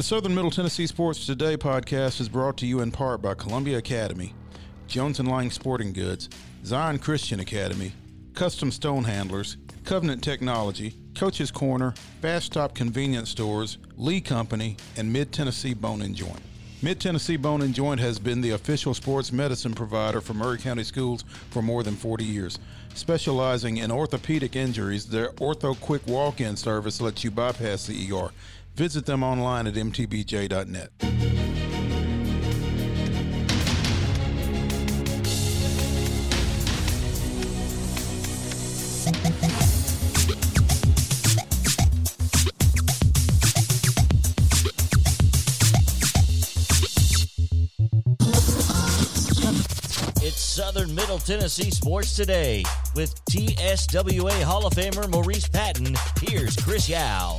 The Southern Middle Tennessee Sports Today podcast is brought to you in part by Columbia Academy, Jones and Lang Sporting Goods, Zion Christian Academy, Custom Stone Handlers, Covenant Technology, Coach's Corner, Fast Stop Convenience Stores, Lee Company, and Mid Tennessee Bone and Joint. Mid Tennessee Bone and Joint has been the official sports medicine provider for Maury County Schools for more than 40 years. Specializing in orthopedic injuries, their Ortho Quick Walk In service lets you bypass the ER. Visit them online at mtbj.net. It's Southern Middle Tennessee Sports Today with TSWA Hall of Famer Maurice Patton. Here's Chris Yao.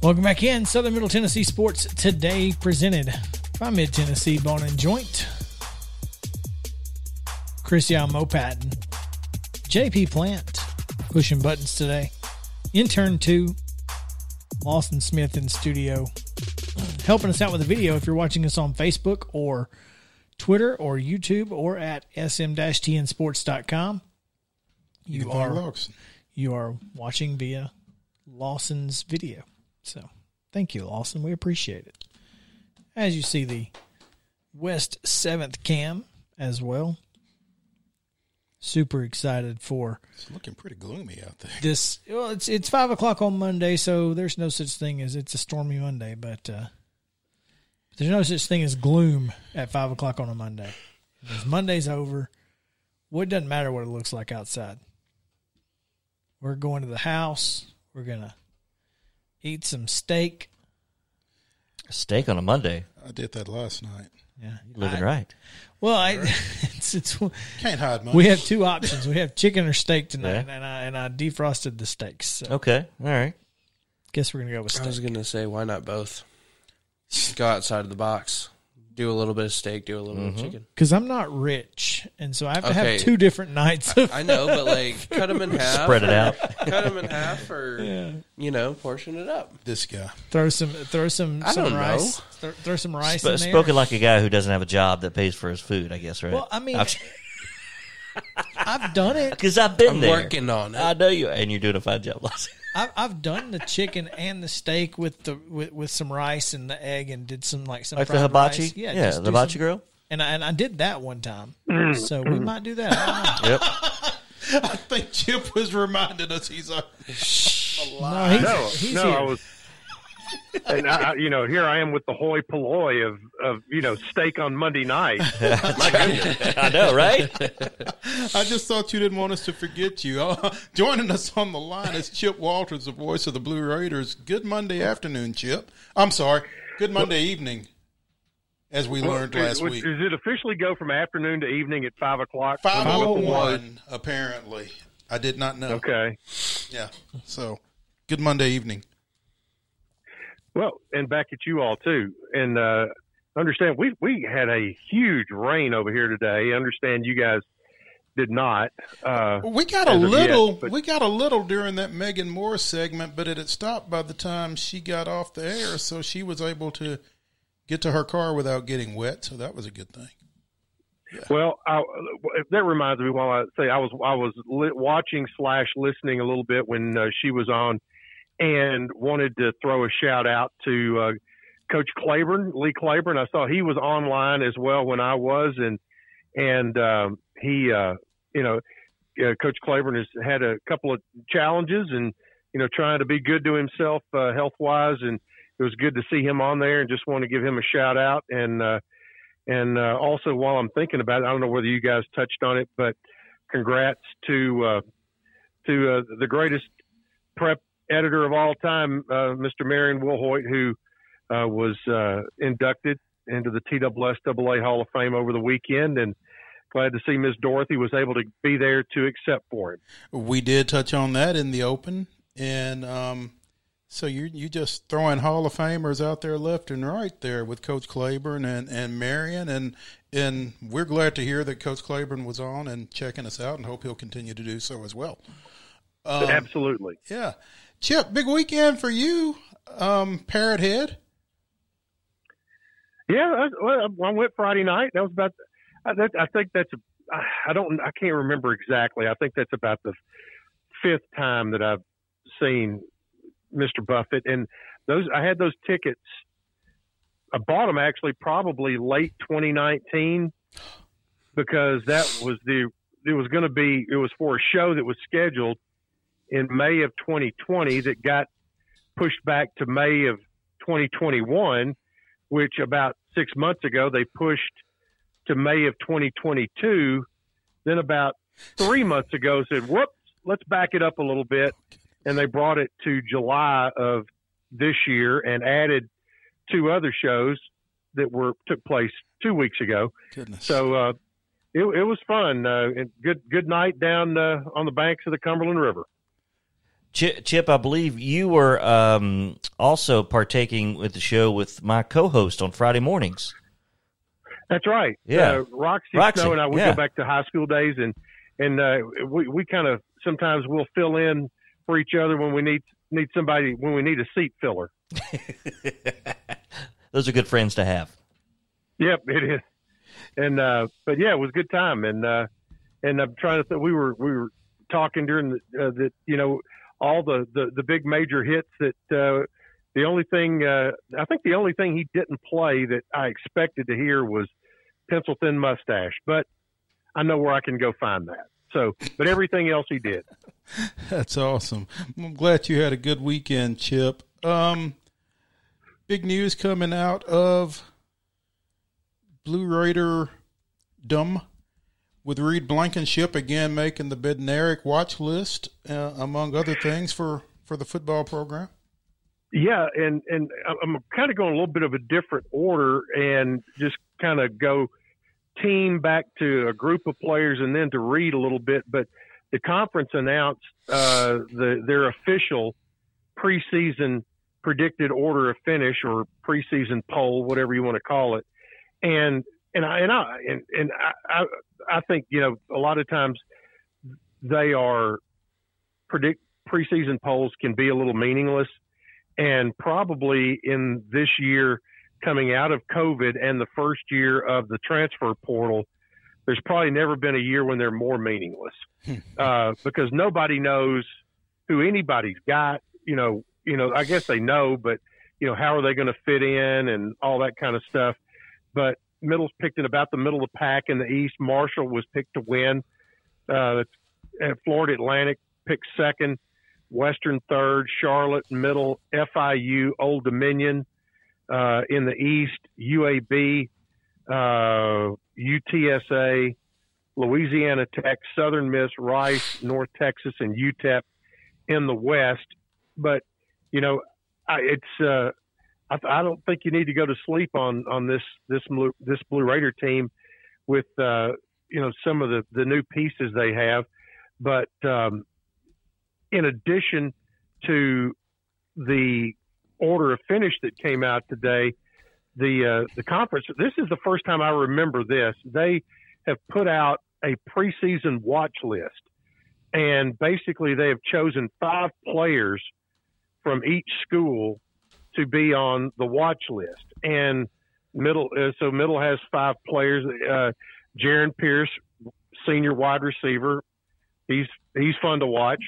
Welcome back in Southern Middle Tennessee Sports Today, presented by Mid Tennessee Bone and Joint. Chris Yao Patton, JP Plant, pushing buttons today. Intern two, Lawson Smith in studio, helping us out with the video. If you're watching us on Facebook or Twitter or YouTube or at sm-tnsports.com, you are you are watching via Lawson's video. So thank you, Lawson. We appreciate it. As you see the West 7th cam as well. Super excited for It's looking pretty gloomy out there. this. Well, it's it's five o'clock on Monday, so there's no such thing as it's a stormy Monday, but uh, there's no such thing as gloom at five o'clock on a Monday. Because Monday's over. Well, it doesn't matter what it looks like outside. We're going to the house. We're gonna eat some steak. Steak on a Monday. I did that last night. Yeah, You're Living I- right. Well, I it's, it's Can't hide much. we have two options. We have chicken or steak tonight, Yeah. and I and I defrosted the steaks. So Okay. All right. guess we're gonna go with Steak. I was gonna say, why not both? Go outside of the box. Do a little bit of steak. Do a little bit of mm-hmm. chicken. because I'm not rich, and so I have to Okay. have two different nights. Of, I know, but like, cut them in half. Spread it out. Cut them in half, or you know, portion it up. this guy. throw some, throw some, I some don't know. rice. Throw, throw some rice Sp- in there. spoken like a guy who doesn't have a job that pays for his food, I guess, right? well, I mean, I've done it. because I've been I'm there. working on it. I know you, and you're doing a fine job, Lawson. I've, I've done the chicken and the steak with the with, with some rice and the egg, and did some like some Like the fried hibachi. rice. Yeah, just the hibachi some- girl. And I, and I did that one time, mm. so we might do that. I don't know. Yep. I think Chip was reminding us he's a. No, he's, No, he's no, here. I was. And I, I- you know, here I am with the hoi polloi of, of you know steak on Monday night. I know, right? I just thought you didn't want us to forget you. Uh, joining us on the line is Chip Walters, the voice of the Blue Raiders. Good Monday afternoon, Chip. I'm sorry. Good Monday evening, as we learned last does- week. Does it officially go from afternoon to evening at five o'clock? Five When oh the was? one, apparently. I did not know. Okay. Yeah. So, good Monday evening. Well, and back at you all too, and uh, understand we we had a huge rain over here today. Understand you guys did not. Uh, We got a little. yet, but- we got a little during that Megan Moore segment, but it had stopped by the time she got off the air, so she was able to get to her car without getting wet. So that was a good thing. Well, I, that reminds me. While I say I was, I was li- watching slash listening a little bit when uh, she was on, and wanted to throw a shout out to uh, Coach Claiborne, Lee Claiborne. I saw he was online as well when I was, and and um, he, uh, you know, uh, Coach Claiborne has had a couple of challenges, and you know, trying to be good to himself uh, health wise, and it was good to see him on there, and just want to give him a shout out and. Uh, and uh, also, while I'm thinking about it, I don't know whether you guys touched on it, but congrats to uh, to uh, the greatest prep editor of all time, uh, Mr. Marion Wilhoit, who uh, was uh, inducted into the TSSAA Hall of Fame over the weekend, and glad to see Ms. Dorothy was able to be there to accept for him. We did touch on that in the open, and um, so you you just throwing Hall of Famers out there left and right there with Coach Claiborne and and Marion, and and we're glad to hear that Coach Claiborne was on and checking us out, and hope he'll continue to do so as well. Um, Absolutely. Yeah, Chip, big weekend for you, um, Parrot Head. Yeah, I, I went Friday night. That was about. I, that, I think that's. I don't. I can't remember exactly. I think that's about the fifth time that I've seen Mr. Buffett, and those I had those tickets. I bought them actually probably late 2019 because that was the it was going to be it was for a show that was scheduled in May of 2020 that got pushed back to May of 2021, which about six months ago they pushed to May of 2022. Then about three months ago said, "Whoops, let's back it up a little bit," and they brought it to July of this year and added two other shows that were took place two weeks ago. Goodness. So uh, it, it was fun. Uh, and good good night down uh, on the banks of the Cumberland River. Chip, Chip, I believe you were um, also partaking with the show with my co-host on Friday mornings. That's right. Yeah. Uh, Roxy, Roxy, Snow and I we yeah. go back to high school days, and and uh, we we kind of sometimes we'll fill in for each other when we need need somebody when we need a seat filler. Those are good friends to have. Yep, it is. And uh, but yeah, it was a good time, and uh, and I'm trying to think. We were we were talking during the uh, that you know all the, the the big major hits that uh, the only thing uh, I think the only thing he didn't play that I expected to hear was pencil thin mustache, but I know where I can go find that. So, but everything else he did. That's awesome. I'm glad you had a good weekend, Chip. Um, big news coming out of Blue Raider Dumb with Reed Blankenship again making the Bednarik watch list, uh, among other things, for, for the football program. Yeah, and and I'm kind of going a little bit of a different order and just kind of go team back to a group of players and then to Reed a little bit. But the conference announced uh, the their official preseason predicted order of finish or preseason poll, whatever you want to call it, and and I and I and, and I, I I think you know a lot of times they are predict preseason polls can be a little meaningless and probably in this year coming out of COVID and the first year of the transfer portal, there's probably never been a year when they're more meaningless uh, because nobody knows who anybody's got. You know, you know. I guess they know, but you know, how are they going to fit in and all that kind of stuff. But Middle's picked in about the middle of the pack in the East. Marshall was picked to win. Uh, Florida Atlantic picked second. Western third, Charlotte middle, FIU, Old Dominion uh, in the East, UAB, uh, UTSA, Louisiana Tech, Southern Miss, Rice, North Texas, and UTEP in the West. But you know, I, it's uh, I, I don't think you need to go to sleep on on this this blue, this Blue Raider team with uh, you know some of the the new pieces they have, but um, in addition to the order of finish that came out today, the uh, the conference. This is the first time I remember this. They have put out a preseason watch list, and basically they have chosen five players from each school to be on the watch list. And middle, uh, so middle has five players. Uh, Jaron Pierce, senior wide receiver, he's he's fun to watch.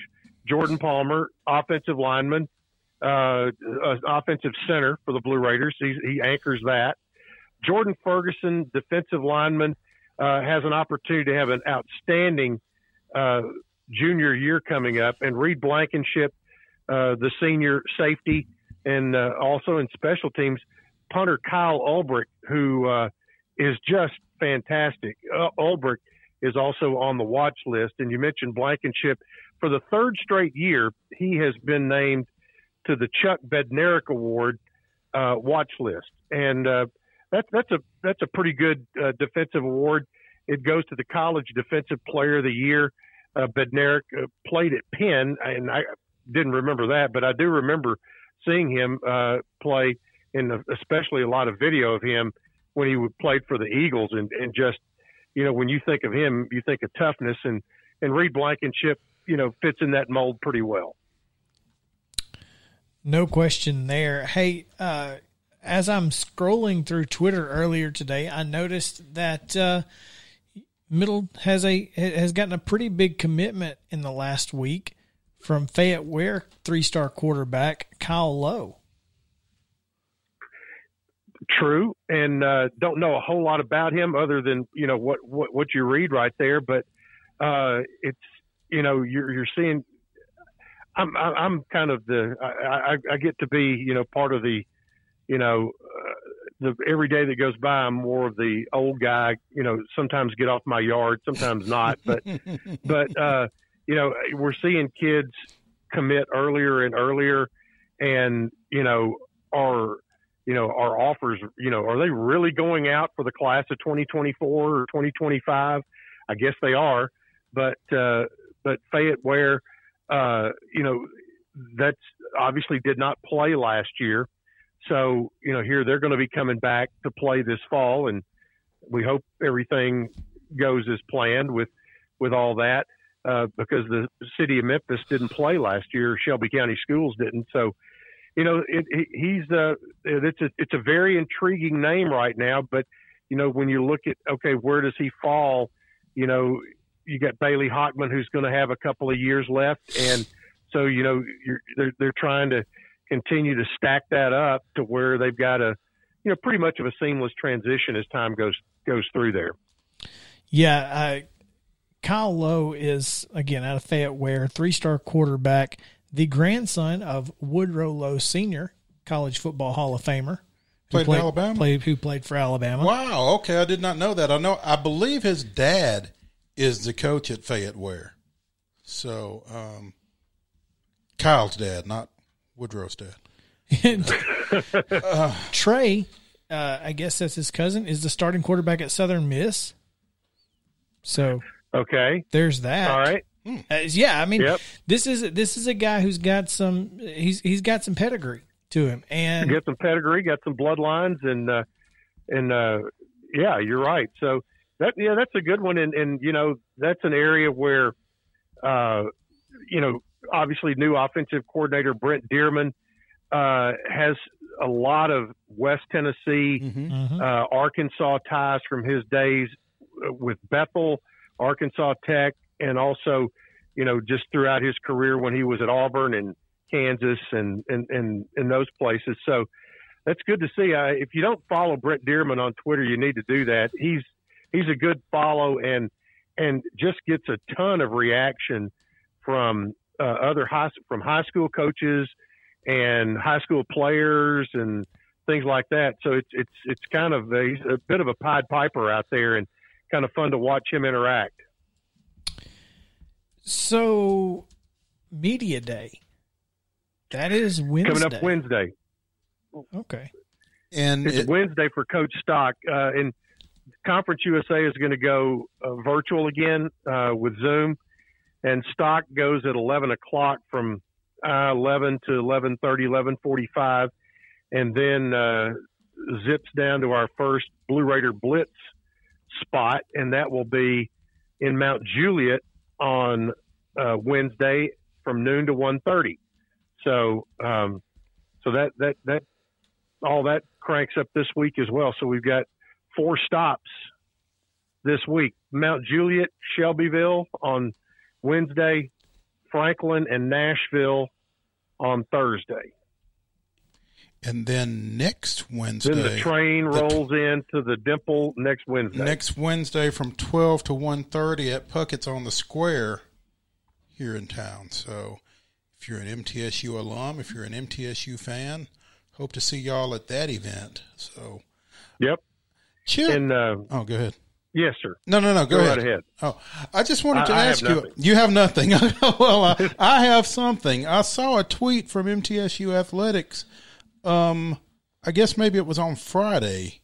Jordan Palmer, offensive lineman, uh, uh, offensive center for the Blue Raiders. He's, he anchors that. Jordan Ferguson, defensive lineman, uh, has an opportunity to have an outstanding uh, junior year coming up. And Reed Blankenship, uh, the senior safety, and uh, also in special teams, punter Kyle Ulbrich, who is just fantastic. Ulbrich is also on the watch list. And you mentioned Blankenship. For the third straight year, he has been named to the Chuck Bednarik Award uh, watch list, and uh, that's that's a that's a pretty good uh, defensive award. It goes to the College Defensive Player of the Year. Uh, Bednarik uh, played at Penn, and I didn't remember that, but I do remember seeing him uh, play, and especially a lot of video of him when he played for the Eagles, and, and just you know when you think of him, you think of toughness, and and Reed Blankenship, you know, fits in that mold pretty well. No question there. Hey, uh, as I'm scrolling through Twitter earlier today, I noticed that uh, Middle has a has gotten a pretty big commitment in the last week from Fayette Ware three star quarterback Kyle Lowe. True, and uh, don't know a whole lot about him other than you know what what, what you read right there. But uh, it's you know you're you're seeing. I'm I'm kind of the I, I, I get to be you know part of the you know uh, the every day that goes by I'm more of the old guy you know sometimes get off my yard sometimes not but but uh, you know we're seeing kids commit earlier and earlier and you know are you know, our offers, you know, are they really going out for the class of 2024 or 2025? I guess they are, but uh, but Fayette Ware, uh, you know, that's obviously did not play last year, so you know here they're going to be coming back to play this fall, and we hope everything goes as planned with with all that uh, because the city of Memphis didn't play last year, Shelby County Schools didn't, so you know, it, it, he's uh, it's a it's a very intriguing name right now. But you know, when you look at okay, where does he fall? You know, you got Bailey Hockman who's going to have a couple of years left, and so you know, they're they're trying to continue to stack that up to where they've got a you know pretty much of a seamless transition as time goes goes through there. Yeah, uh, Kyle Lowe is again out of Fayette Ware, three star quarterback the grandson of Woodrow Lowe Sr., college football Hall of Famer. Played, played Alabama. Played who played for Alabama. Wow. Okay, I did not know that. I know. I believe his dad is the coach at Fayette Ware. So, um, Kyle's dad, not Woodrow's dad. uh, Trey, uh, I guess that's his cousin, is the starting quarterback at Southern Miss. So, okay, there's that. All right. Hmm. Uh, yeah, I mean, yep. this is this is a guy who's got some he's he's got some pedigree to him, and got some pedigree, got some bloodlines, and uh, and uh, yeah, you're right. So that yeah, that's a good one, and and you know that's an area where, uh, you know, obviously new offensive coordinator Brent Dearmon uh, has a lot of West Tennessee, mm-hmm. mm-hmm. uh, Arkansas ties from his days uh, with Bethel, Arkansas Tech, and also, you know, just throughout his career when he was at Auburn and Kansas and and and, and those places. So that's good to see. Uh, if you don't follow Brent Dearmon on Twitter, you need to do that. He's he's a good follow and and just gets a ton of reaction from uh, other high from high school coaches and high school players and things like that. So it's it's it's kind of a, a bit of a Pied Piper out there and kind of fun to watch him interact. So, media day. That is Wednesday. Coming up Wednesday. Okay. And it's it, Wednesday for Coach Stock. Uh, and Conference USA is going to go uh, virtual again uh, with Zoom, and Stock goes at 11 o'clock from uh, 11 to 11:30, 11:45, and then uh, zips down to our first Blue Raider Blitz spot, and that will be in Mount Juliet on uh, Wednesday from noon to 1.30. So, um, so that, that, that, all that cranks up this week as well. So we've got four stops this week. Mount Juliet, Shelbyville on Wednesday, Franklin and Nashville on Thursday. And then next Wednesday, then the train rolls the, into the Dimple next Wednesday. Next Wednesday from twelve to 1.30 at Puckett's on the Square here in town. So, if you're an MTSU alum, if you're an MTSU fan, hope to see y'all at that event. So, yep. Chip. And, uh, oh, go ahead. Yes, sir. No, no, no. Go, go ahead. Right ahead. Oh, I just wanted to I, ask I you. You have nothing. well, I, I have something. I saw a tweet from MTSU Athletics um, I guess maybe it was on Friday.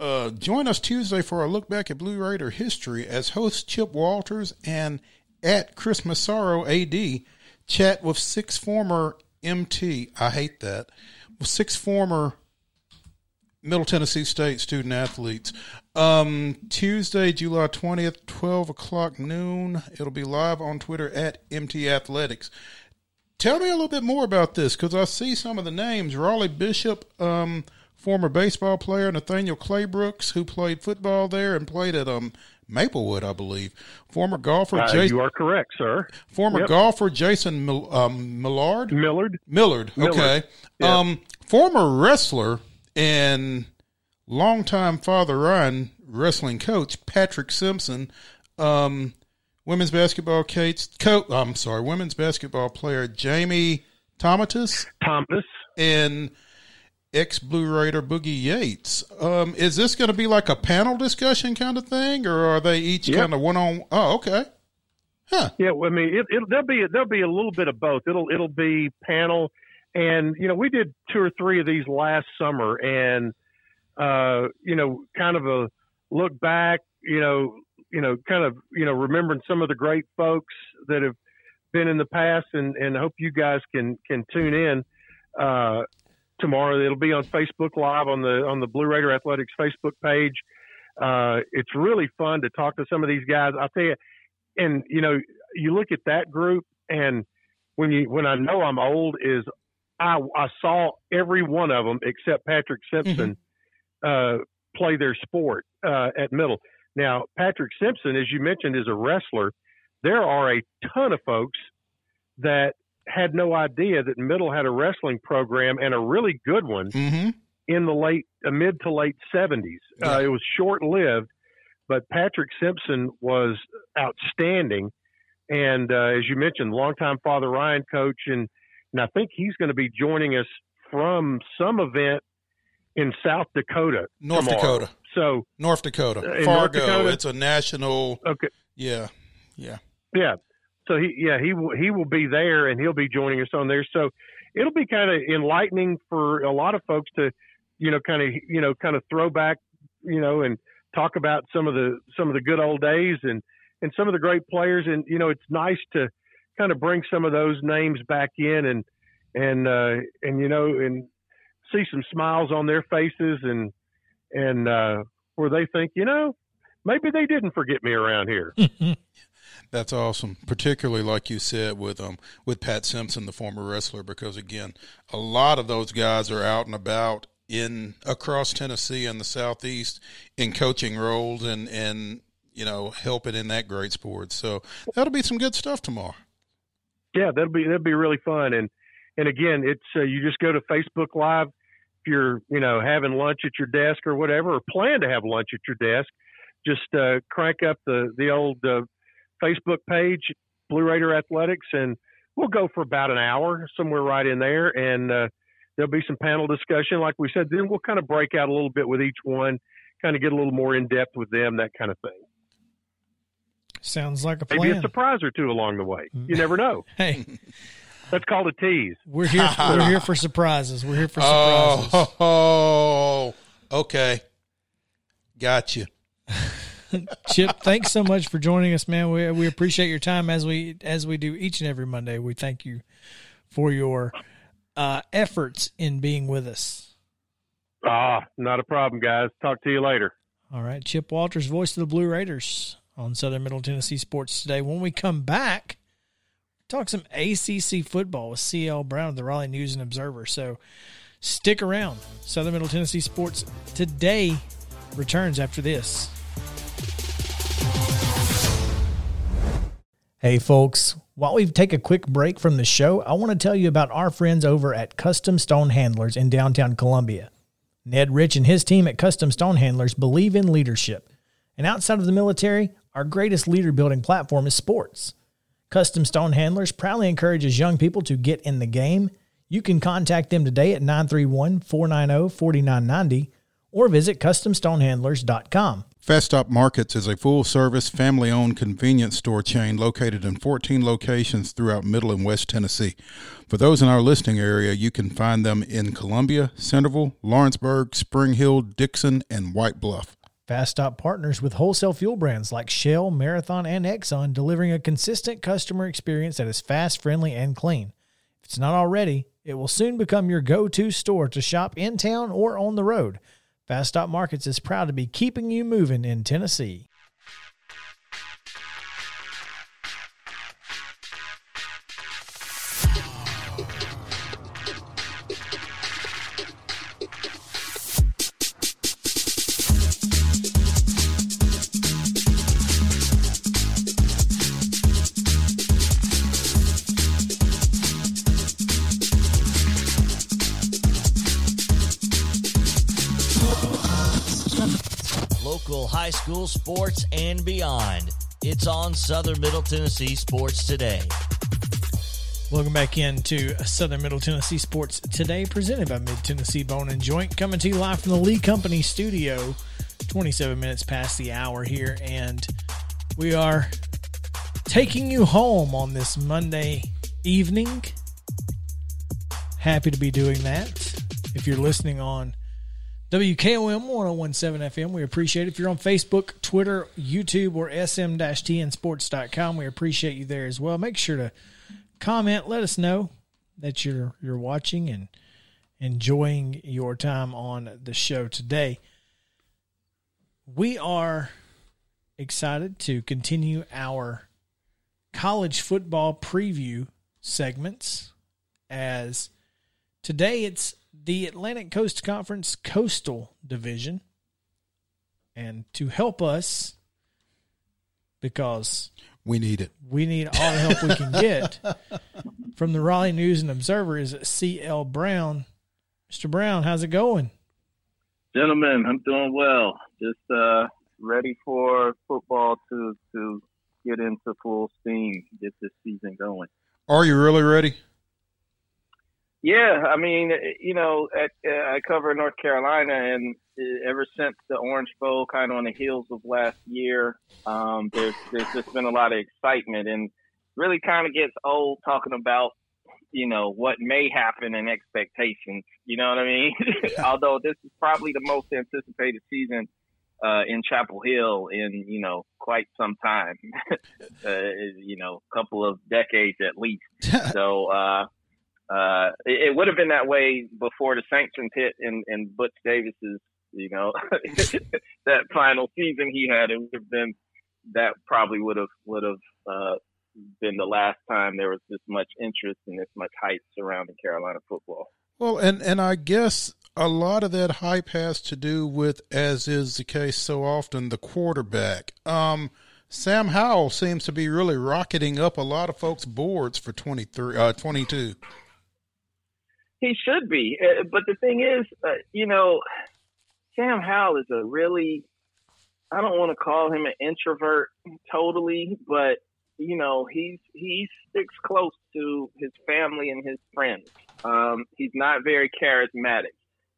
Uh, join us Tuesday for a look back at Blue Raider history as host Chip Walters and at Chris Massaro AD chat with six former MT. I hate that. With six former Middle Tennessee State student athletes. Um, Tuesday, July 20th, 12 o'clock noon. It'll be live on Twitter at MT Athletics Tell me a little bit more about this because I see some of the names. Raleigh Bishop, um, former baseball player, Nathaniel Claybrooks, who played football there and played at um, Maplewood, I believe. Former golfer, Uh, Jason, you are correct, sir. former Yep. golfer Jason Mil- um, Millard. Millard. Millard. Millard. Okay. Yeah. Um, former wrestler and longtime Father Ryan wrestling coach Patrick Simpson. Um, women's basketball Kate's co- I'm sorry, women's basketball player Jamie Tomatis Thomas. and ex Blue Raider Boogie Yates. Um, is this going to be like a panel discussion kind of thing, or are they each Yep. kind of one on? Oh, okay. Huh. Yeah, well, I mean, it, it, there'll be there'll be a little bit of both. It'll it'll be panel, and you know, we did two or three of these last summer, and uh, you know, kind of a look back, you know, you know, kind of you know, remembering some of the great folks that have been in the past, and and hope you guys can can tune in uh, tomorrow. It'll be on Facebook Live on the on the Blue Raider Athletics Facebook page. Uh, it's really fun to talk to some of these guys. I'll tell you and you know you look at that group and when you when i know i'm old is i i saw every one of them except patrick simpson uh play their sport uh at middle now patrick simpson as you mentioned is a wrestler there are a ton of folks that had no idea that middle had a wrestling program and a really good one Mm-hmm. in the late uh, mid to late 70s. Uh, it was short lived, but Patrick Simpson was outstanding. And uh, as you mentioned, longtime Father Ryan coach, and and I think he's going to be joining us from some event in South Dakota, North tomorrow. Dakota. So North Dakota. Uh, in North Fargo. Dakota? It's a national. okay, Yeah. Yeah. Yeah. So he, yeah, he will, he will be there and he'll be joining us on there. So it'll be kind of enlightening for a lot of folks to, you know, kind of, you know, kind of throw back, you know, and talk about some of the, some of the good old days and, and some of the great players. And, you know, it's nice to kind of bring some of those names back in and, and, uh, and, you know, and see some smiles on their faces and, and, uh, where they think, you know, maybe they didn't forget me around here. That's awesome, particularly like you said with um with Pat Simpson, the former wrestler, because again, a lot of those guys are out and about in across Tennessee and the southeast in coaching roles and and you know helping in that great sport. So that'll be some good stuff tomorrow. Yeah, that'll be that'll be really fun. And and again, it's uh, you just go to Facebook Live if you're you know having lunch at your desk or whatever, or plan to have lunch at your desk. Just uh, crank up the the old uh, Facebook page, Blue Raider Athletics, and we'll go for about an hour, somewhere right in there, and uh, there'll be some panel discussion, like we said. Then we'll kind of break out a little bit with each one, kind of get a little more in depth with them, that kind of thing. Sounds like a Maybe a surprise or two along the way. You never know. Hey, That's called a tease. we're here. we're here for surprises. We're here for surprises. Oh, okay, got you. Chip, thanks so much for joining us, man. We we appreciate your time as we as we do each and every Monday. We thank you for your uh, efforts in being with us. Ah, not a problem, guys. Talk to you later. All right, Chip Walters, voice of the Blue Raiders on Southern Middle Tennessee Sports today. When we come back, talk some ACC football with CL Brown of the Raleigh News and Observer. So stick around. Southern Middle Tennessee Sports today returns after this. Hey, folks. While we take a quick break from the show, I want to tell you about our friends over at Custom Stone Handlers in downtown Columbia. Ned Rich and his team at Custom Stone Handlers believe in leadership. And outside of the military, our greatest leader building platform is sports. Custom Stone Handlers proudly encourages young people to get in the game. You can contact them today at 931 490 4990 or visit CustomStonehandlers.com. Fast Stop Markets is a full service, family owned convenience store chain located in 14 locations throughout Middle and West Tennessee. For those in our listening area, you can find them in Columbia, Centerville, Lawrenceburg, Spring Hill, Dixon, and White Bluff. Fast Stop partners with wholesale fuel brands like Shell, Marathon, and Exxon, delivering a consistent customer experience that is fast, friendly, and clean. If it's not already, it will soon become your go to store to shop in town or on the road. Fast Stop Markets is proud to be keeping you moving in Tennessee. Local high school sports and beyond. It's on Southern Middle Tennessee Sports Today. Welcome back into Southern Middle Tennessee Sports Today, presented by Mid Tennessee Bone and Joint, coming to you live from the Lee Company studio. 27 minutes past the hour here, and we are taking you home on this Monday evening. Happy to be doing that. If you're listening on WKOM 1017 FM, we appreciate it. If you're on Facebook, Twitter, YouTube, or sm-tnsports.com, we appreciate you there as well. Make sure to comment, let us know that you're you're watching and enjoying your time on the show today. We are excited to continue our college football preview segments as today it's the Atlantic Coast Conference Coastal Division. And to help us, because We need it. we need all the help we can get from the Raleigh News and Observer is CL Brown. Mr. Brown, how's it going? Gentlemen, I'm doing well. Just uh, ready for football to to get into full steam, get this season going. Are you really ready? Yeah, I mean, you know, at, uh, I cover North Carolina, and uh, ever since the Orange Bowl, kind of on the heels of last year, um, there's there's just been a lot of excitement, and really kind of gets old talking about, you know, what may happen and expectations. You know what I mean? Although this is probably the most anticipated season uh, in Chapel Hill in you know quite some time, uh, you know, a couple of decades at least. So. uh uh, it, it would have been that way before the sanctions hit in, in Butch Davis's, you know, that final season he had. It would have been that probably would have would have uh, been the last time there was this much interest and this much hype surrounding Carolina football. Well, and and I guess a lot of that hype has to do with, as is the case so often, the quarterback. Um, Sam Howell seems to be really rocketing up a lot of folks' boards for 23, uh, 22. He should be, uh, but the thing is, uh, you know, Sam Howell is a really I don't want to call him an introvert totally, but you know, he's he sticks close to his family and his friends. Um, he's not very charismatic.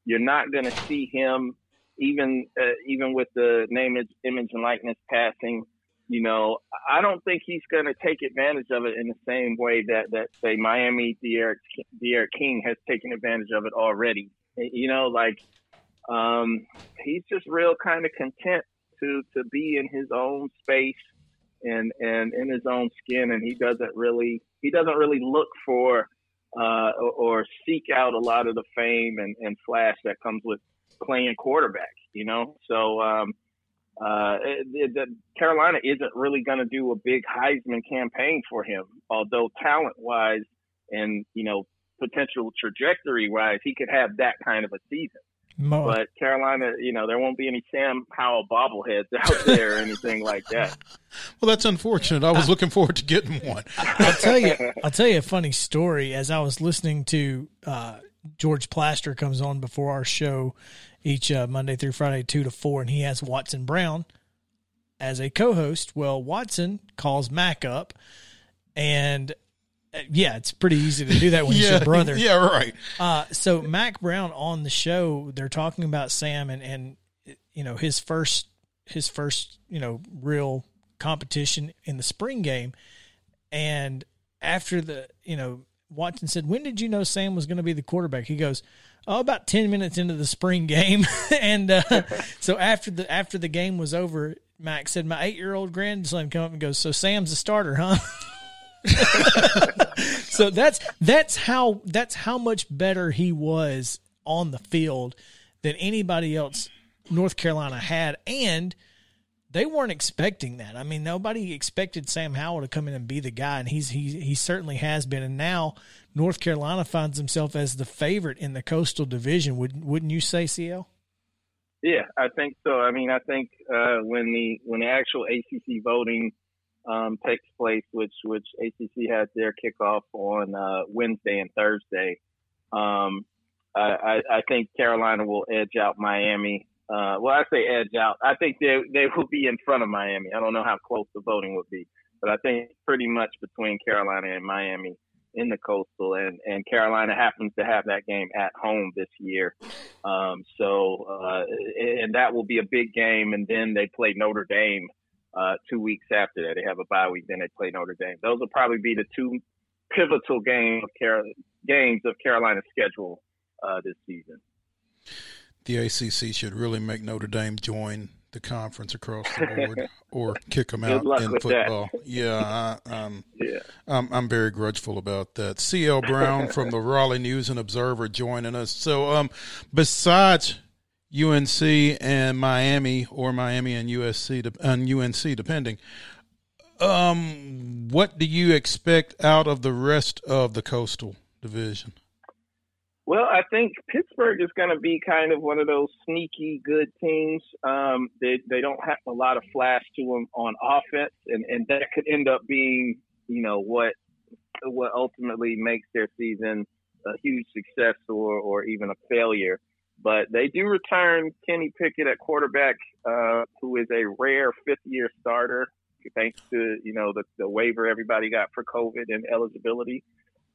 You're not going to see him even uh, even with the name, image, and likeness passing. You know, I don't think he's going to take advantage of it in the same way that that say Miami D'Eriq D'Eriq King has taken advantage of it already. You know, like um, he's just real kind of content to to be in his own space and and in his own skin, and he doesn't really he doesn't really look for uh, or, or seek out a lot of the fame and, and flash that comes with playing quarterback. You know, so. Um, uh, it, it, Carolina isn't really going to do a big Heisman campaign for him, although talent wise and, you know, potential trajectory wise, he could have that kind of a season. Mo- But Carolina, you know, there won't be any Sam Howell bobbleheads out there or anything like that. Well, that's unfortunate. I was looking forward to getting one. I'll tell you. I'll tell you a funny story. As I was listening to uh, George Plaster comes on before our show each uh, Monday through Friday, two to four, and he has Watson Brown as a co-host. Well, Watson calls Mack up, and uh, yeah, it's pretty easy to do that when he's your brother. Yeah, right. Uh, so Mack Brown on the show, they're talking about Sam and and you know his first his first you know real competition in the spring game, and after the you know Watson said, "When did you know Sam was going to be the quarterback?" He goes, "Oh, about ten minutes into the spring game," and uh, so after the after the game was over, Max said, "My eight year old grandson come up and goes, so Sam's a starter, huh?" so that's that's how that's how much better he was on the field than anybody else North Carolina had and they weren't expecting that. I mean, nobody expected Sam Howell to come in and be the guy, and he's he he certainly has been. And now North Carolina finds himself as the favorite in the Coastal Division. Would wouldn't you say, CL? Yeah, I think so. I mean, I think uh, when the when the actual ACC voting um, takes place, which which ACC has their kickoff on uh, Wednesday and Thursday, um, I, I think Carolina will edge out Miami. Uh, well, I say edge out. I think they they will be in front of Miami. I don't know how close the voting would be, but I think pretty much between Carolina and Miami in the Coastal, and and Carolina happens to have that game at home this year, um, so uh, and that will be a big game. And then they play Notre Dame uh, two weeks after that. They have a bye week, then they play Notre Dame. Those will probably be the two pivotal game of Car- games of Carolina's schedule uh, this season. The ACC should really make Notre Dame join the conference across the board, or kick them out in football. That. Yeah, I, um, yeah. I'm, I'm very grudgeful about that. CL Brown from the Raleigh News and Observer joining us. So, um, besides UNC and Miami, or Miami and USC and UNC, depending. Um, what do you expect out of the rest of the Coastal Division? Well, I think Pittsburgh is going to be kind of one of those sneaky good teams. Um, they they don't have a lot of flash to them on offense, and and that could end up being you know what what ultimately makes their season a huge success or or even a failure. But they do return Kenny Pickett at quarterback, uh, who is a rare fifth year starter, thanks to you know the, the waiver everybody got for COVID and eligibility.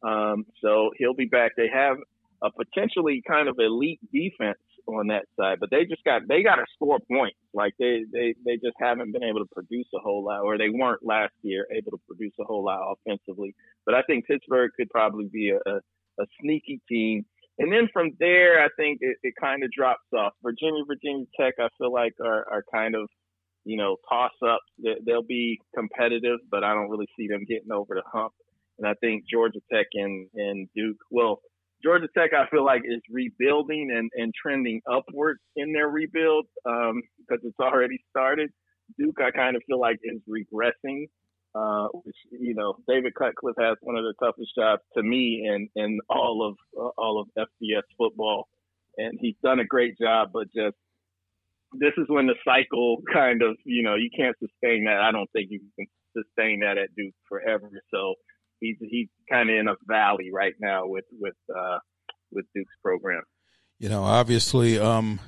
Um, so he'll be back. They have a potentially kind of elite defense on that side, but they just got they got to score points. Like they they they just haven't been able to produce a whole lot, or they weren't last year able to produce a whole lot offensively. But I think Pittsburgh could probably be a, a, a sneaky team. And then from there, I think it, it kind of drops off. Virginia, Virginia Tech, I feel like are, are kind of, you know, toss ups. They'll be competitive, but I don't really see them getting over the hump. And I think Georgia Tech and, and Duke, well, Georgia Tech, I feel like is rebuilding and, and trending upwards in their rebuild um, because it's already started. Duke, I kind of feel like is regressing. Uh, which you know, David Cutcliffe has one of the toughest jobs to me in in all of uh, all of FBS football, and he's done a great job. But just this is when the cycle kind of you know you can't sustain that. I don't think you can sustain that at Duke forever. So he's he's kind of in a valley right now with with uh, with Duke's program. You know, obviously, um,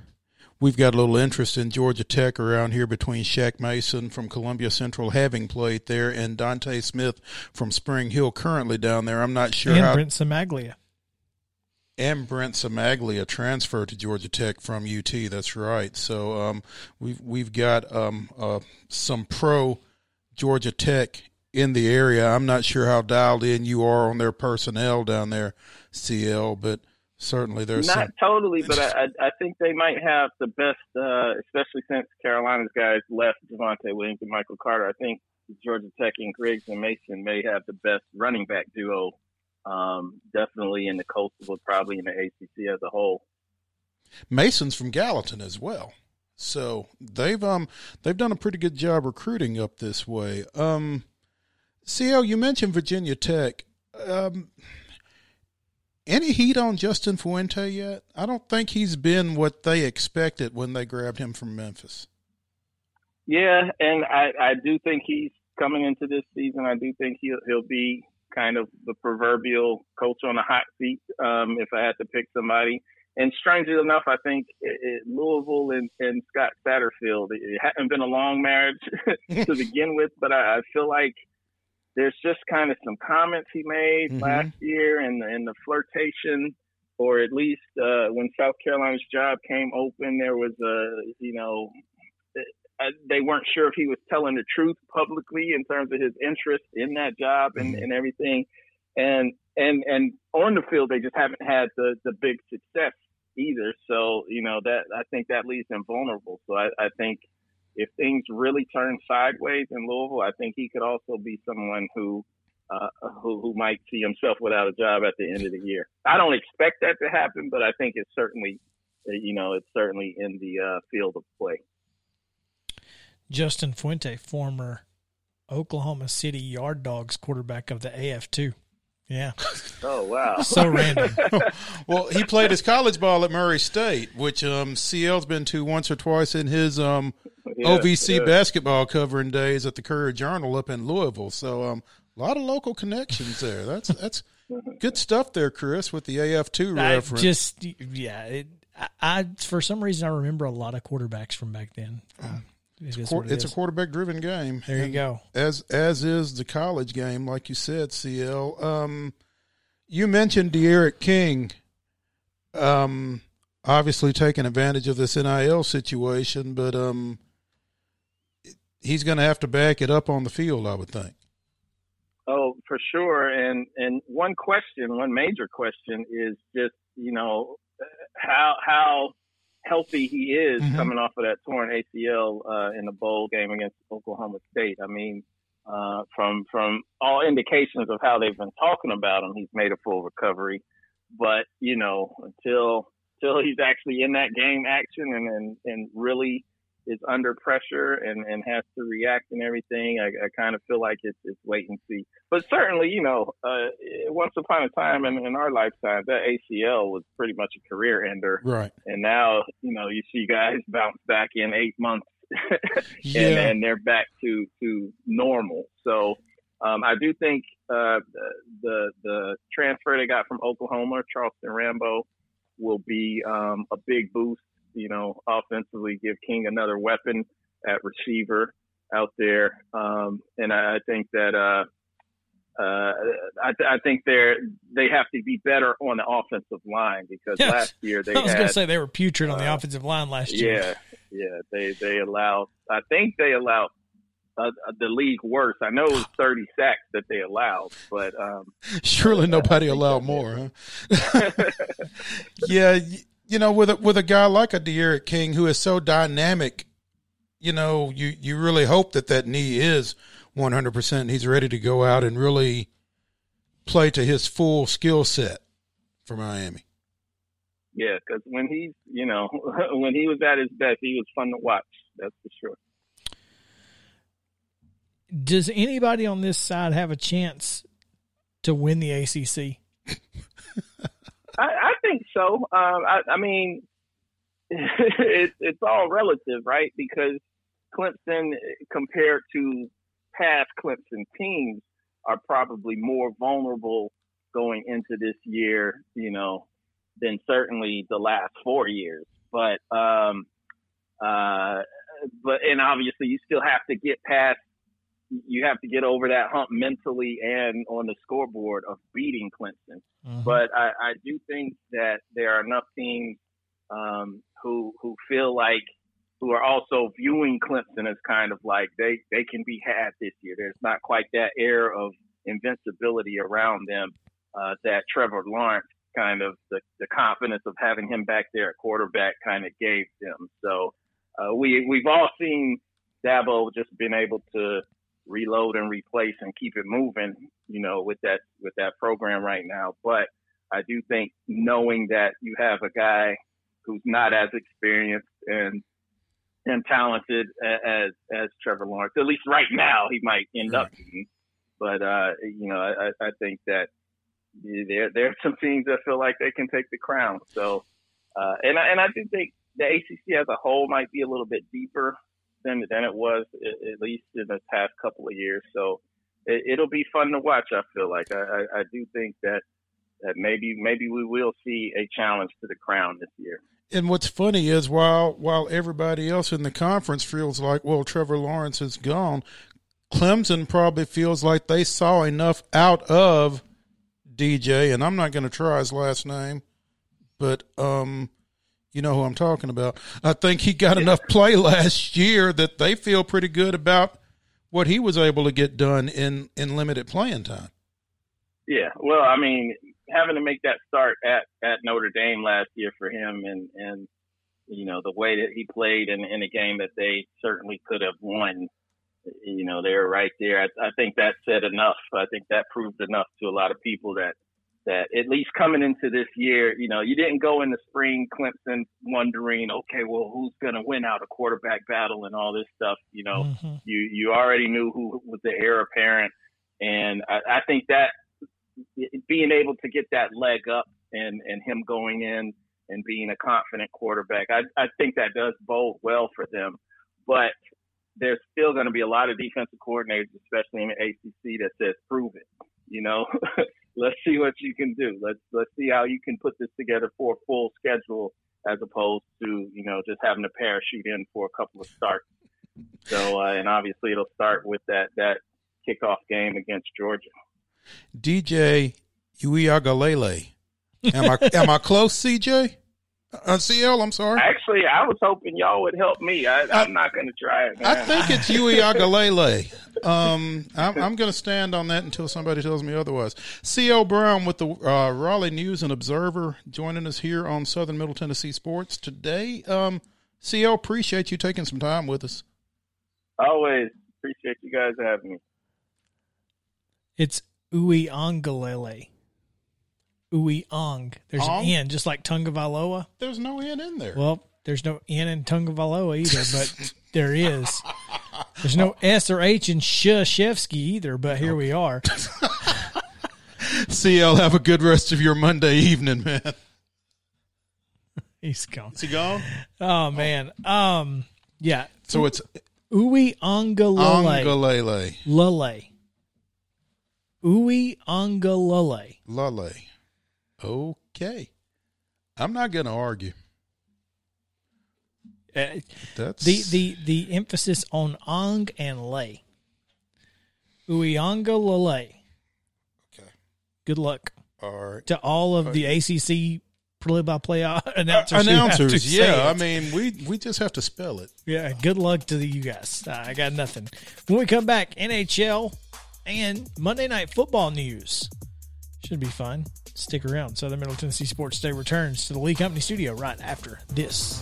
we've got a little interest in Georgia Tech around here between Shaq Mason from Columbia Central having played there and Dontae Smith from Spring Hill currently down there. I'm not sure and how. Brent Cimaglia. And Brent Cimaglia transferred to Georgia Tech from UT. That's right. So um, we've we've got um, uh, some pro Georgia Tech in the area. I'm not sure how dialed in you are on their personnel down there, CL, but certainly there's not some... totally, but I, I think they might have the best, uh, especially since Carolina's guys left Javonte Williams and Michael Carter. I think Georgia Tech and Gibbs and Mason may have the best running back duo, um, definitely in the Coastal, but probably in the ACC as a whole. Mason's from Gallatin as well. So they've um they've done a pretty good job recruiting up this way. Um, CL, you mentioned Virginia Tech. Um, any heat on Justin Fuente yet? I don't think he's been what they expected when they grabbed him from Memphis. Yeah, and I, I do think he's coming into this season. I do think he'll he'll be kind of the proverbial coach on the hot seat. Um, if I had to pick somebody, and strangely enough, I think it, it, Louisville and, and Scott Satterfield. It, it hadn't been a long marriage to begin with, but I, I feel like there's just kind of some comments he made mm-hmm. last year and and the flirtation or at least uh, when South Carolina's job came open, there was a, you know, uh, they weren't sure if he was telling the truth publicly in terms of his interest in that job and, mm-hmm. and everything. And, and, and on the field, they just haven't had the, the big success either. So, you know, that, I think that leaves him vulnerable. So I, I think if things really turn sideways in Louisville, I think he could also be someone who uh, who, who might see himself without a job at the end of the year. I don't expect that to happen, but I think it's certainly, you know, it's certainly in the uh, field of play. Justin Fuente, former Oklahoma City Yard Dogs quarterback of the AF2. Yeah. Oh wow. so random. well, he played his college ball at Murray State, which um, CL's been to once or twice in his um, yeah, OVC yeah. basketball covering days at the Courier Journal up in Louisville. So um, a lot of local connections there. That's that's Good stuff there, Chris, with the AF two reference. Just yeah, it, I, I, for some reason I remember a lot of quarterbacks from back then. Uh, it's, it it's a quarterback driven game. There you go. As as is the college game, like you said, CL. Um, you mentioned D'Eriq King. Um, obviously taking advantage of this NIL situation, but um, he's going to have to back it up on the field, I would think. Oh, for sure. And and one question, one major question is just you know how how healthy he is mm-hmm. coming off of that torn ACL uh, in the bowl game against Oklahoma State. I mean, uh, from from all indications of how they've been talking about him, he's made a full recovery. But you know, until until he's actually in that game action and and, and really is under pressure and, and has to react and everything, I, I kind of feel like it's, it's wait and see. But certainly, you know, uh, once upon a time in, in our lifetime, that ACL was pretty much a career ender. Right. And now, you know, you see guys bounce back in eight months yeah. and, and they're back to, to normal. So, um, I do think uh, the the transfer they got from Oklahoma, Charleston Rambo, will be um, a big boost you know, offensively, give King another weapon at receiver out there. Um, and I, I, think that, uh, uh, I, I, think they're they have to be better on the offensive line because yes. last year they. I was going to say they were putrid on the uh, offensive line last year. Yeah, yeah, they they allowed. I think they allowed uh, the league worse. I know it was 30 sacks that they allowed, but um, surely nobody allowed more. Huh? yeah, you know, with a, with a guy like a D'Eriq King who is so dynamic, you know, you you really hope that that knee is 100%. He's ready to go out and really play to his full skill set for Miami. Yeah, because when he's, you know, when he was at his best, he was fun to watch. That's for sure. Does anybody on this side have a chance to win the ACC? I, I think so. Um, I, I mean, it, it's all relative, right? Because Clemson, compared to past Clemson teams, are probably more vulnerable going into this year, you know, than certainly the last four years. But, um, uh, but, and obviously you still have to get past you have to get over that hump mentally and on the scoreboard of beating Clemson. Mm-hmm. But I, I, do think that there are enough teams um, who who feel like who are also viewing Clemson as kind of like they they can be had this year. There's not quite that air of invincibility around them uh, that Trevor Lawrence kind of the, the confidence of having him back there at quarterback kind of gave them. So uh, we we've all seen Dabo just been able to reload and replace and keep it moving, you know, with that with that program right now. But I do think knowing that you have a guy who's not as experienced and and talented as as Trevor Lawrence, at least right now, he might end up being. But uh, you know, I, I think that there there are some teams that feel like they can take the crown. So, uh, and I, and I do think the ACC as a whole might be a little bit deeper than than it was at least in the past couple of years. So it, will be fun to watch. I feel like I, I, do think that that maybe maybe we will see a challenge to the crown this year. And what's funny is while while everybody else in the conference feels like well Trevor Lawrence is gone, Clemson probably feels like they saw enough out of DJ, and I'm not going to try his last name, but um, you know who I'm talking about. I think he got enough play last year that they feel pretty good about what he was able to get done in in limited playing time. Yeah, well, I mean, having to make that start at at Notre Dame last year for him, and and you know the way that he played in in a game that they certainly could have won. You know, they were right there. I, I think that said enough. I think that proved enough to a lot of people that that at least coming into this year, you know, you didn't go in the spring Clemson wondering, okay, well, who's going to win out a quarterback battle and all this stuff. You know, mm-hmm. you you already knew who was the heir apparent, and I, I think that being able to get that leg up and and him going in and being a confident quarterback, I I think that does bode well for them, but. There's still going to be a lot of defensive coordinators, especially in the ACC, that says prove it. You know, let's see what you can do. Let's let's see how you can put this together for a full schedule as opposed to you know just having a parachute in for a couple of starts. So uh, and obviously it'll start with that that kickoff game against Georgia. DJ Uiagalelei. Am I am I close, CJ? Uh, CL, I'm sorry. Actually, I was hoping y'all would help me. I, I'm not going to try it. I think it's Uiagalelei. Um, I'm, I'm going to stand on that until somebody tells me otherwise. CL Brown with the uh, Raleigh News and Observer joining us here on Southern Middle Tennessee Sports today. Um, CL, appreciate you taking some time with us. Always appreciate you guys having me. It's Uiangalele. Uiang. There's Ong? an N, just like Tungavaloa. There's no N in there. Well, there's no N in Tungavaloa either, but there is. There's no S or H in Krzyzewski either, but here we are. CL, have a good rest of your Monday evening, man. He's gone. Is he gone? Oh man. Um. Yeah. So it's Uiangalele. Angalele. Lule. Uiangalele. Lale. Okay. I'm not going to argue. Uh, That's the the the emphasis on ang and lay. Uiangalele. Okay. Good luck All right. to all of the ACC play-by-play announcers. have to announcers. Yeah, I mean, we we just have to spell it. Yeah, good luck to the, you guys. Uh, I got nothing. When we come back, NHL and Monday Night Football news. Should be fun. Stick around. Southern Middle Tennessee Sports Day returns to the Lee Company studio right after this.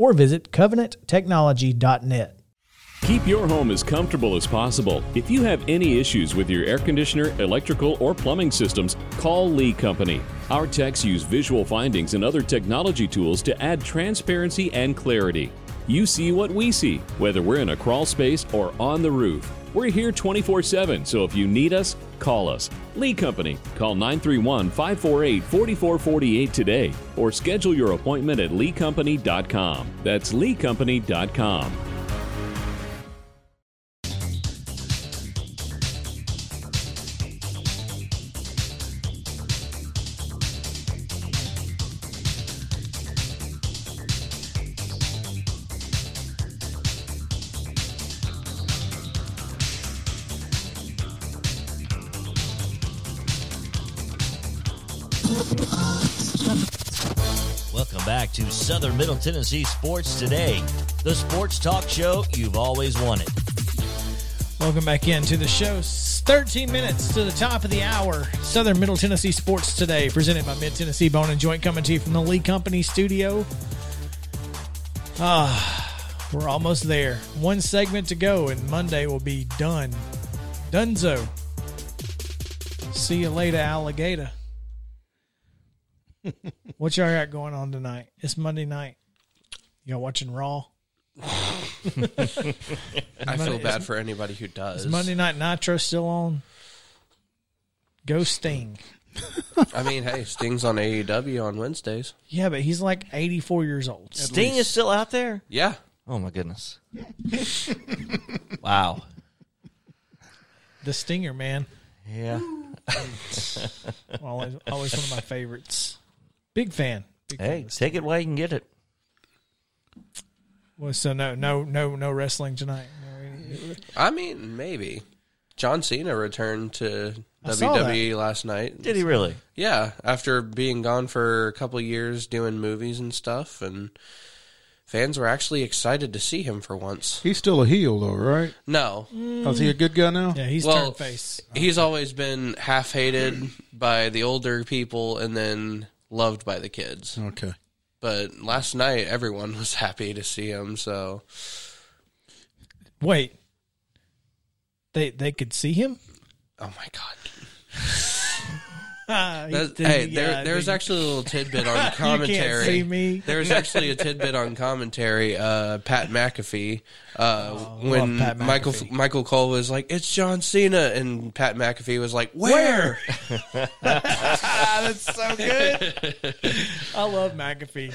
or visit covenanttechnology.net. Keep your home as comfortable as possible. If you have any issues with your air conditioner, electrical, or plumbing systems, call Lee Company. Our techs use visual findings and other technology tools to add transparency and clarity. You see what we see, whether we're in a crawl space or on the roof. We're here 24 7, so if you need us, call us. Lee Company. Call 931 548 4448 today or schedule your appointment at leecompany.com. That's leecompany.com. Tennessee Sports Today, the sports talk show you've always wanted. Welcome back into the show. 13 minutes to the top of the hour. Southern Middle Tennessee Sports Today, presented by Mid Tennessee Bone and Joint, coming to you from the Lee Company studio. Ah, we're almost there. One segment to go, and Monday will be done. Dunzo. See you later, alligator. what y'all got going on tonight? It's Monday night. Y'all watching Raw? I feel bad for anybody who does. Is Monday Night Nitro still on? Go Sting. I mean, hey, Sting's on AEW on Wednesdays. Yeah, but he's like 84 years old. Sting is still out there? Yeah. Oh, my goodness. wow. The Stinger, man. Yeah. Always, always one of my favorites. Big fan. Big fan Hey, of the Stinger. take it while you can get it. Well, so no, no, no, no wrestling tonight. I mean, maybe. John Cena returned to I WWE last night. Did he really? Yeah, after being gone for a couple of years doing movies and stuff, and fans were actually excited to see him for once. He's still a heel, though, right? No, Oh, is he a good guy now? Yeah, he's Well, turned face. he's always been half hated by the older people and then loved by the kids. Okay. But last night, everyone was happy to see him. So Wait, they they could see him. Oh my god. That- He's- hey, yeah, there, there's the- actually a little tidbit on You commentary. can't see me. There's actually a tidbit on commentary. Uh, Pat McAfee, uh, when Pat Michael Michael Cole was like, "It's John Cena," and Pat McAfee was like, "Where?" That's so good. I love McAfee.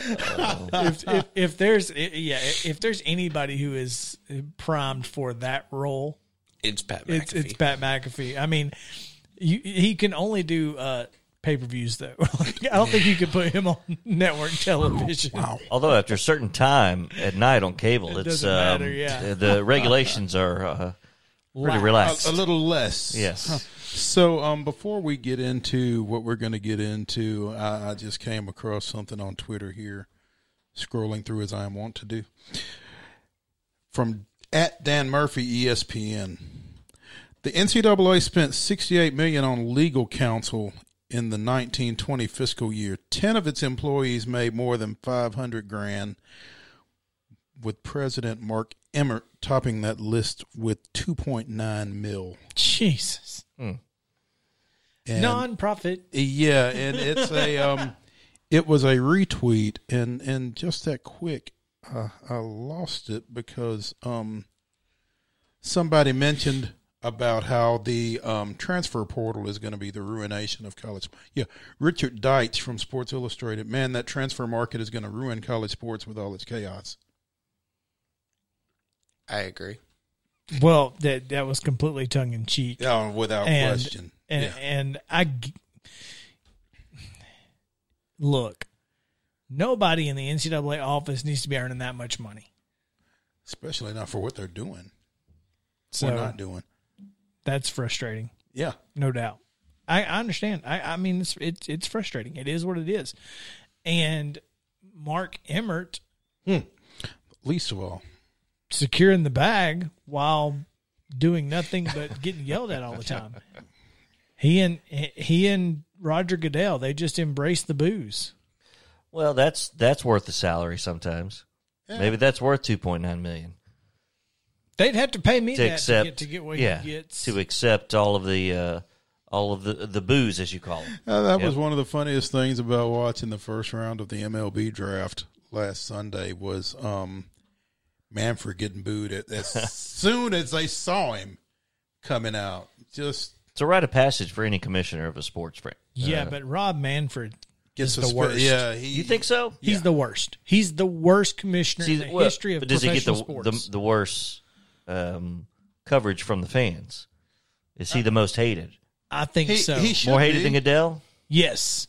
if, if, if there's yeah, if there's anybody who is primed for that role, It's Pat it's McAfee. it's Pat McAfee. I mean, you, he can only do uh, pay per views though. Like, I don't think you could put him on network television. Wow. Although after a certain time at night on cable, It it's doesn't um, matter, yeah. the, the regulations are uh, pretty relaxed. A, a little less. Yes. So, um, before we get into what we're going to get into, I, I just came across something on Twitter here, scrolling through as I am wont to do, from at Dan Murphy, ESPN. The NCAA spent 68 million on legal counsel in the 1920 fiscal year. Ten of its employees made more than 500 grand, with President Mark Emmert topping that list with 2.9 mil. Jesus. And- Non-profit. Yeah, and it's a um, it was a retweet, and and just that quick, uh, I lost it because um, somebody mentioned about how the um, transfer portal is going to be the ruination of college. Yeah, Richard Deitsch from Sports Illustrated. Man, that transfer market is going to ruin college sports with all its chaos. I agree. Well, that that was completely tongue in cheek. Yeah, without and, question. And yeah. and I look, nobody in the NCAA office needs to be earning that much money. especially not for what they're doing So or not doing. that's frustrating, Yeah, no doubt. I, I understand. I, I mean, it's it's it's frustrating. It is what it is. And Mark Emmert hmm. least of all. securing the bag while doing nothing but getting yelled at all the time. He and he and Roger Goodell, they just embrace the booze. well, that's that's worth the salary sometimes. Maybe that's worth two point nine million They'd have to pay me to that accept. to get to get what yeah, he gets. to accept all of the uh, all of the the booze as you call it. Uh, that was one of the funniest things about watching the first round of the MLB draft last Sunday was um, Manfred getting booed at, as soon as they saw him coming out. Just It's a rite of passage for any commissioner of a sports brand. yeah, Uh, but Rob Manfred gets is the suspe- worst. Yeah, he, you think so? He's the worst. He's the worst commissioner in the well, history of but does he get the, professional the sports. the worst um, coverage from the fans? Is he the most hated? I think he, so. he More hated be. than Goodell? yes,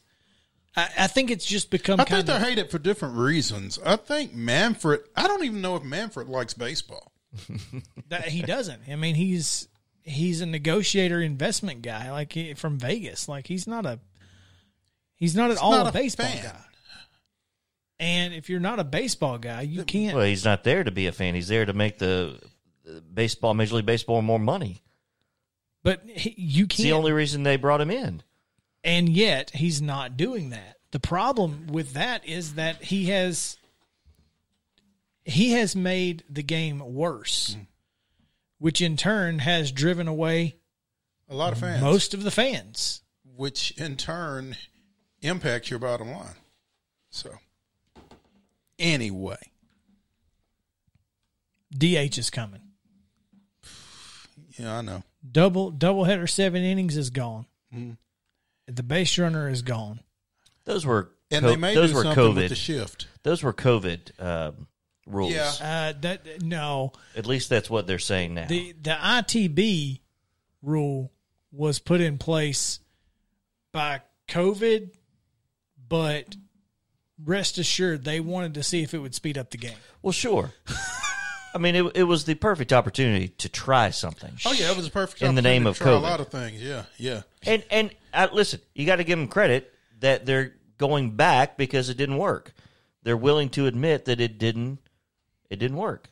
I, I think it's just become I kind think of they're hated for different reasons. I think Manfred. I don't even know if Manfred likes baseball. that he doesn't. I mean, he's he's a negotiator, investment guy, like he, from Vegas. Like he's not a he's not at all not a a baseball fan. guy. And if you're not a baseball guy, you can't. Well, he's not there to be a fan. He's there to make the the baseball, Major League Baseball, more money. But he, you can't. the only reason they brought him in. and yet he's not doing that. The problem with that is that he has he has made the game worse, mm. Which in turn has driven away A lot of fans, most of the fans. which in turn impacts your bottom line. So, anyway, DH is coming. yeah, I know. Double double header seven innings is gone. Mm-hmm. The base runner is gone. Those were And co- they may those do were something with COVID. the shift. Those were COVID um, rules. Yeah. Uh, that no, At least that's what they're saying now. the the ITB rule was put in place by COVID, but rest assured they wanted to see if it would speed up the game. well, sure. I mean, it, it was the perfect opportunity to try something. Oh yeah, it was a perfect In the name to of try a lot of things. Yeah, yeah. And and uh, listen, you got to give them credit that they're going back because it didn't work. They're willing to admit that it didn't. It didn't work.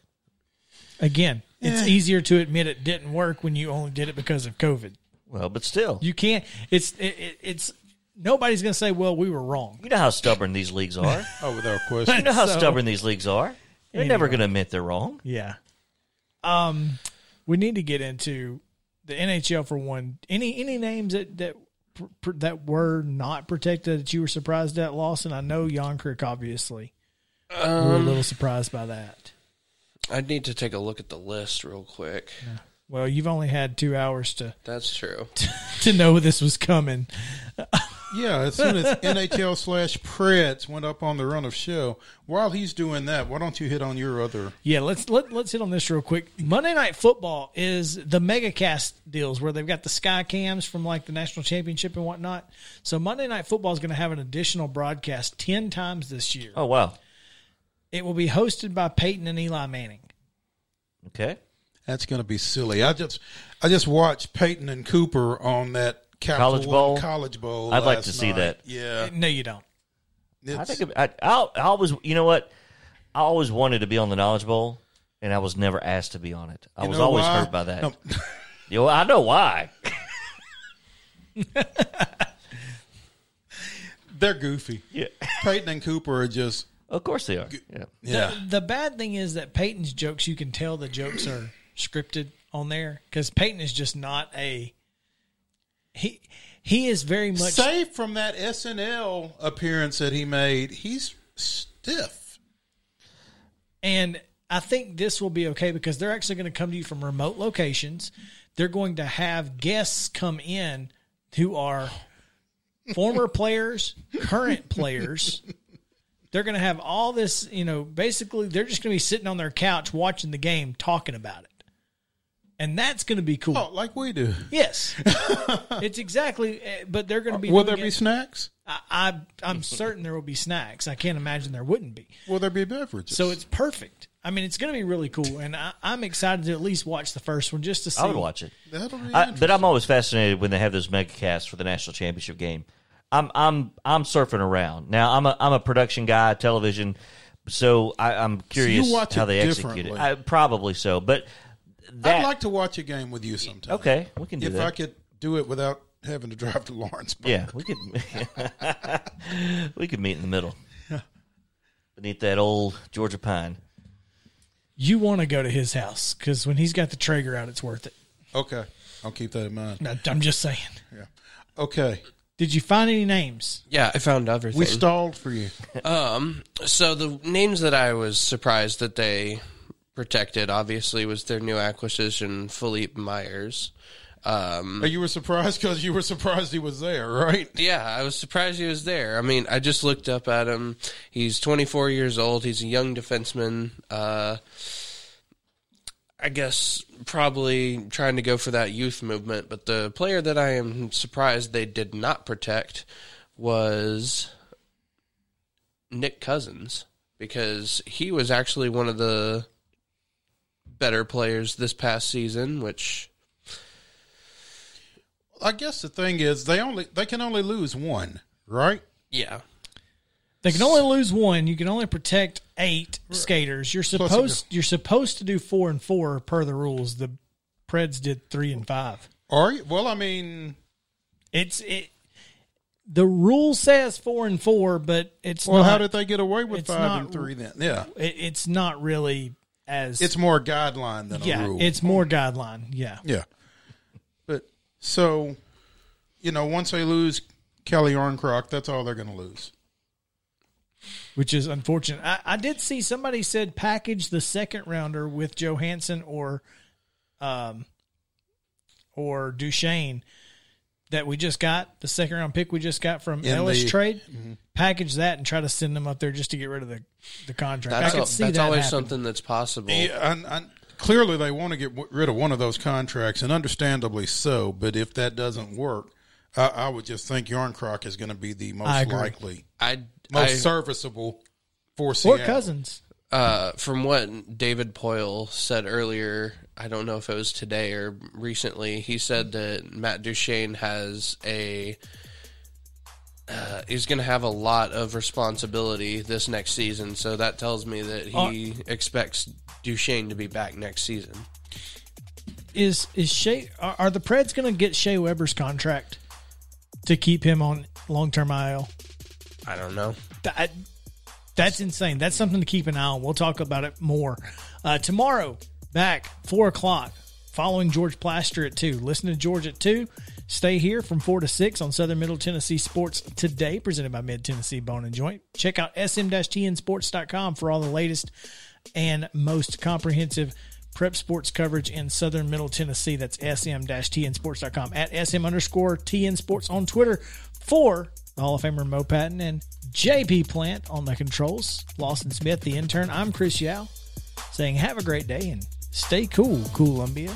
Again, it's easier to admit it didn't work when you only did it because of COVID. Well, but still, you, You can't. It's it, it, it's nobody's going to say, "Well, we were wrong." You know how stubborn these leagues are. Oh, without question. you know how So- stubborn these leagues are. They're never going to admit they're wrong. Yeah. Um, we need to get into the NHL for one. Any any names that that pr- pr- that were not protected that you were surprised at, Lawson? I know Järnkrok obviously. We were a Um, little surprised by that. I'd need to take a look at the list real quick. Well, you've only had two hours to That's true. to know this was coming. Yeah, as soon as NHL slash Preds went up on the run of show, while he's doing that, why don't you hit on your other? Yeah, let's let, let's hit on this real quick. Monday Night Football is the MegaCast deals where they've got the sky cams from like the national championship and whatnot. So Monday Night Football is going to have an additional broadcast ten times this year. Oh wow. It will be hosted by Peyton and Eli Manning. Okay. That's going to be silly. I just, I just watched Peyton and Cooper on that Capital College One Bowl? College Bowl. I'd like last to see night. that. Yeah, No, you don't. I it's- think I, I, I always, you know what? I always wanted to be on the Knowledge Bowl, and I was never asked to be on it. I you was know always why? hurt by that. No, You know, I know why. they're goofy. Yeah. Peyton and Cooper are just Of course they are. Yeah. yeah. The, the bad thing is that Peyton's jokes, you can tell the jokes are scripted on there because Peyton is just not a. He he is very much safe from that SNL appearance that he made, he's stiff. And I think this will be okay because they're actually going to come to you from remote locations. They're going to have guests come in who are former players, current players. They're going to have all this, you know, basically they're just going to be sitting on their couch watching the game talking about it. And that's going to be cool. Oh, like we do. Yes. it's exactly eh, but they're going to be Will doing there be it- snacks? I, I I'm certain there will be snacks. I can't imagine there wouldn't be. Will there be beverages? So it's perfect. I mean, it's going to be really cool, and I, I'm excited to at least watch the first one just to see. I would watch it. that'll be. I, interesting. but I'm always fascinated when they have those mega casts for the national championship game. I'm I'm I'm surfing around now. I'm a I'm a production guy, television, so I, I'm curious watch how they execute it. I, probably so, but that I'd like to watch a game with you sometime. okay, we can do if that. I could do it without having to drive to Lawrence. Yeah, we could we could meet in the middle beneath that old Georgia pine. You want to go to his house because when he's got the Traeger out, it's worth it. Okay, I'll keep that in mind. No, I'm just saying. Yeah. Okay, Did you find any names? Yeah, I found everything. we stalled for you. Um, so the names that I was surprised that they protected obviously was their new acquisition, Philippe Myers. Um, You were surprised because you were surprised he was there, right? yeah, I was surprised he was there. I mean, I just looked up at him. He's 24 years old. He's a young defenseman. Uh, I guess probably trying to go for that youth movement. But the player that I am surprised they did not protect was Nick Cousins because he was actually one of the better players this past season, which I guess the thing is they only they can only lose one, right? yeah. They can only lose one. You can only protect eight skaters. You're supposed you're supposed to do four and four per the rules. The Preds did three and five. Are you? Well, I mean, It's it. The rule says four and four, but it's well, not, how did they get away with five not- and three then? Yeah, it, it's not really as it's more guideline than yeah. a rule. It's more guideline. Yeah. yeah, but so you know, once they lose Calle Järnkrok, that's all they're going to lose. Which is unfortunate. I, I did see somebody said package the second rounder with Johansen or, um, or Duchene that we just got the second round pick we just got from In Ellis the- trade. Package that and try to send them up there just to get rid of the the contract. That's, I could al- see that's that always happen. something that's possible. Yeah, and, and clearly they want to get rid of one of those contracts, and understandably so. But if that doesn't work, I, I would just think Järnkrok is going to be the most agree. likely, I, most I serviceable for Or Seattle. Cousins. uh, from what David Poile said earlier, I don't know if it was today or recently. He said that Matt Duchene has a uh, he's going to have a lot of responsibility this next season. So that tells me that he expects Duchene to be back next season. Is is Shea? Are, are the Preds going to get Shea Weber's contract to keep him on long term IL? I don't know. That that's insane. That's something to keep an eye on. We'll talk about it more uh, tomorrow. Back four o'clock. following George Plaster at 2. Listen to George at 2. Stay here from 4 to 6 on Southern Middle Tennessee Sports Today, presented by Mid Tennessee Bone and Joint. Check out sm-tnsports.com for all the latest and most comprehensive prep sports coverage in Southern Middle Tennessee. That's sm-tnsports.com. At sm underscore tn sports on Twitter for the Hall of Famer Mo Patton and JP Plant on the controls. Lawson Smith, the intern. I'm Chris Yao saying have a great day and stay cool, Columbia.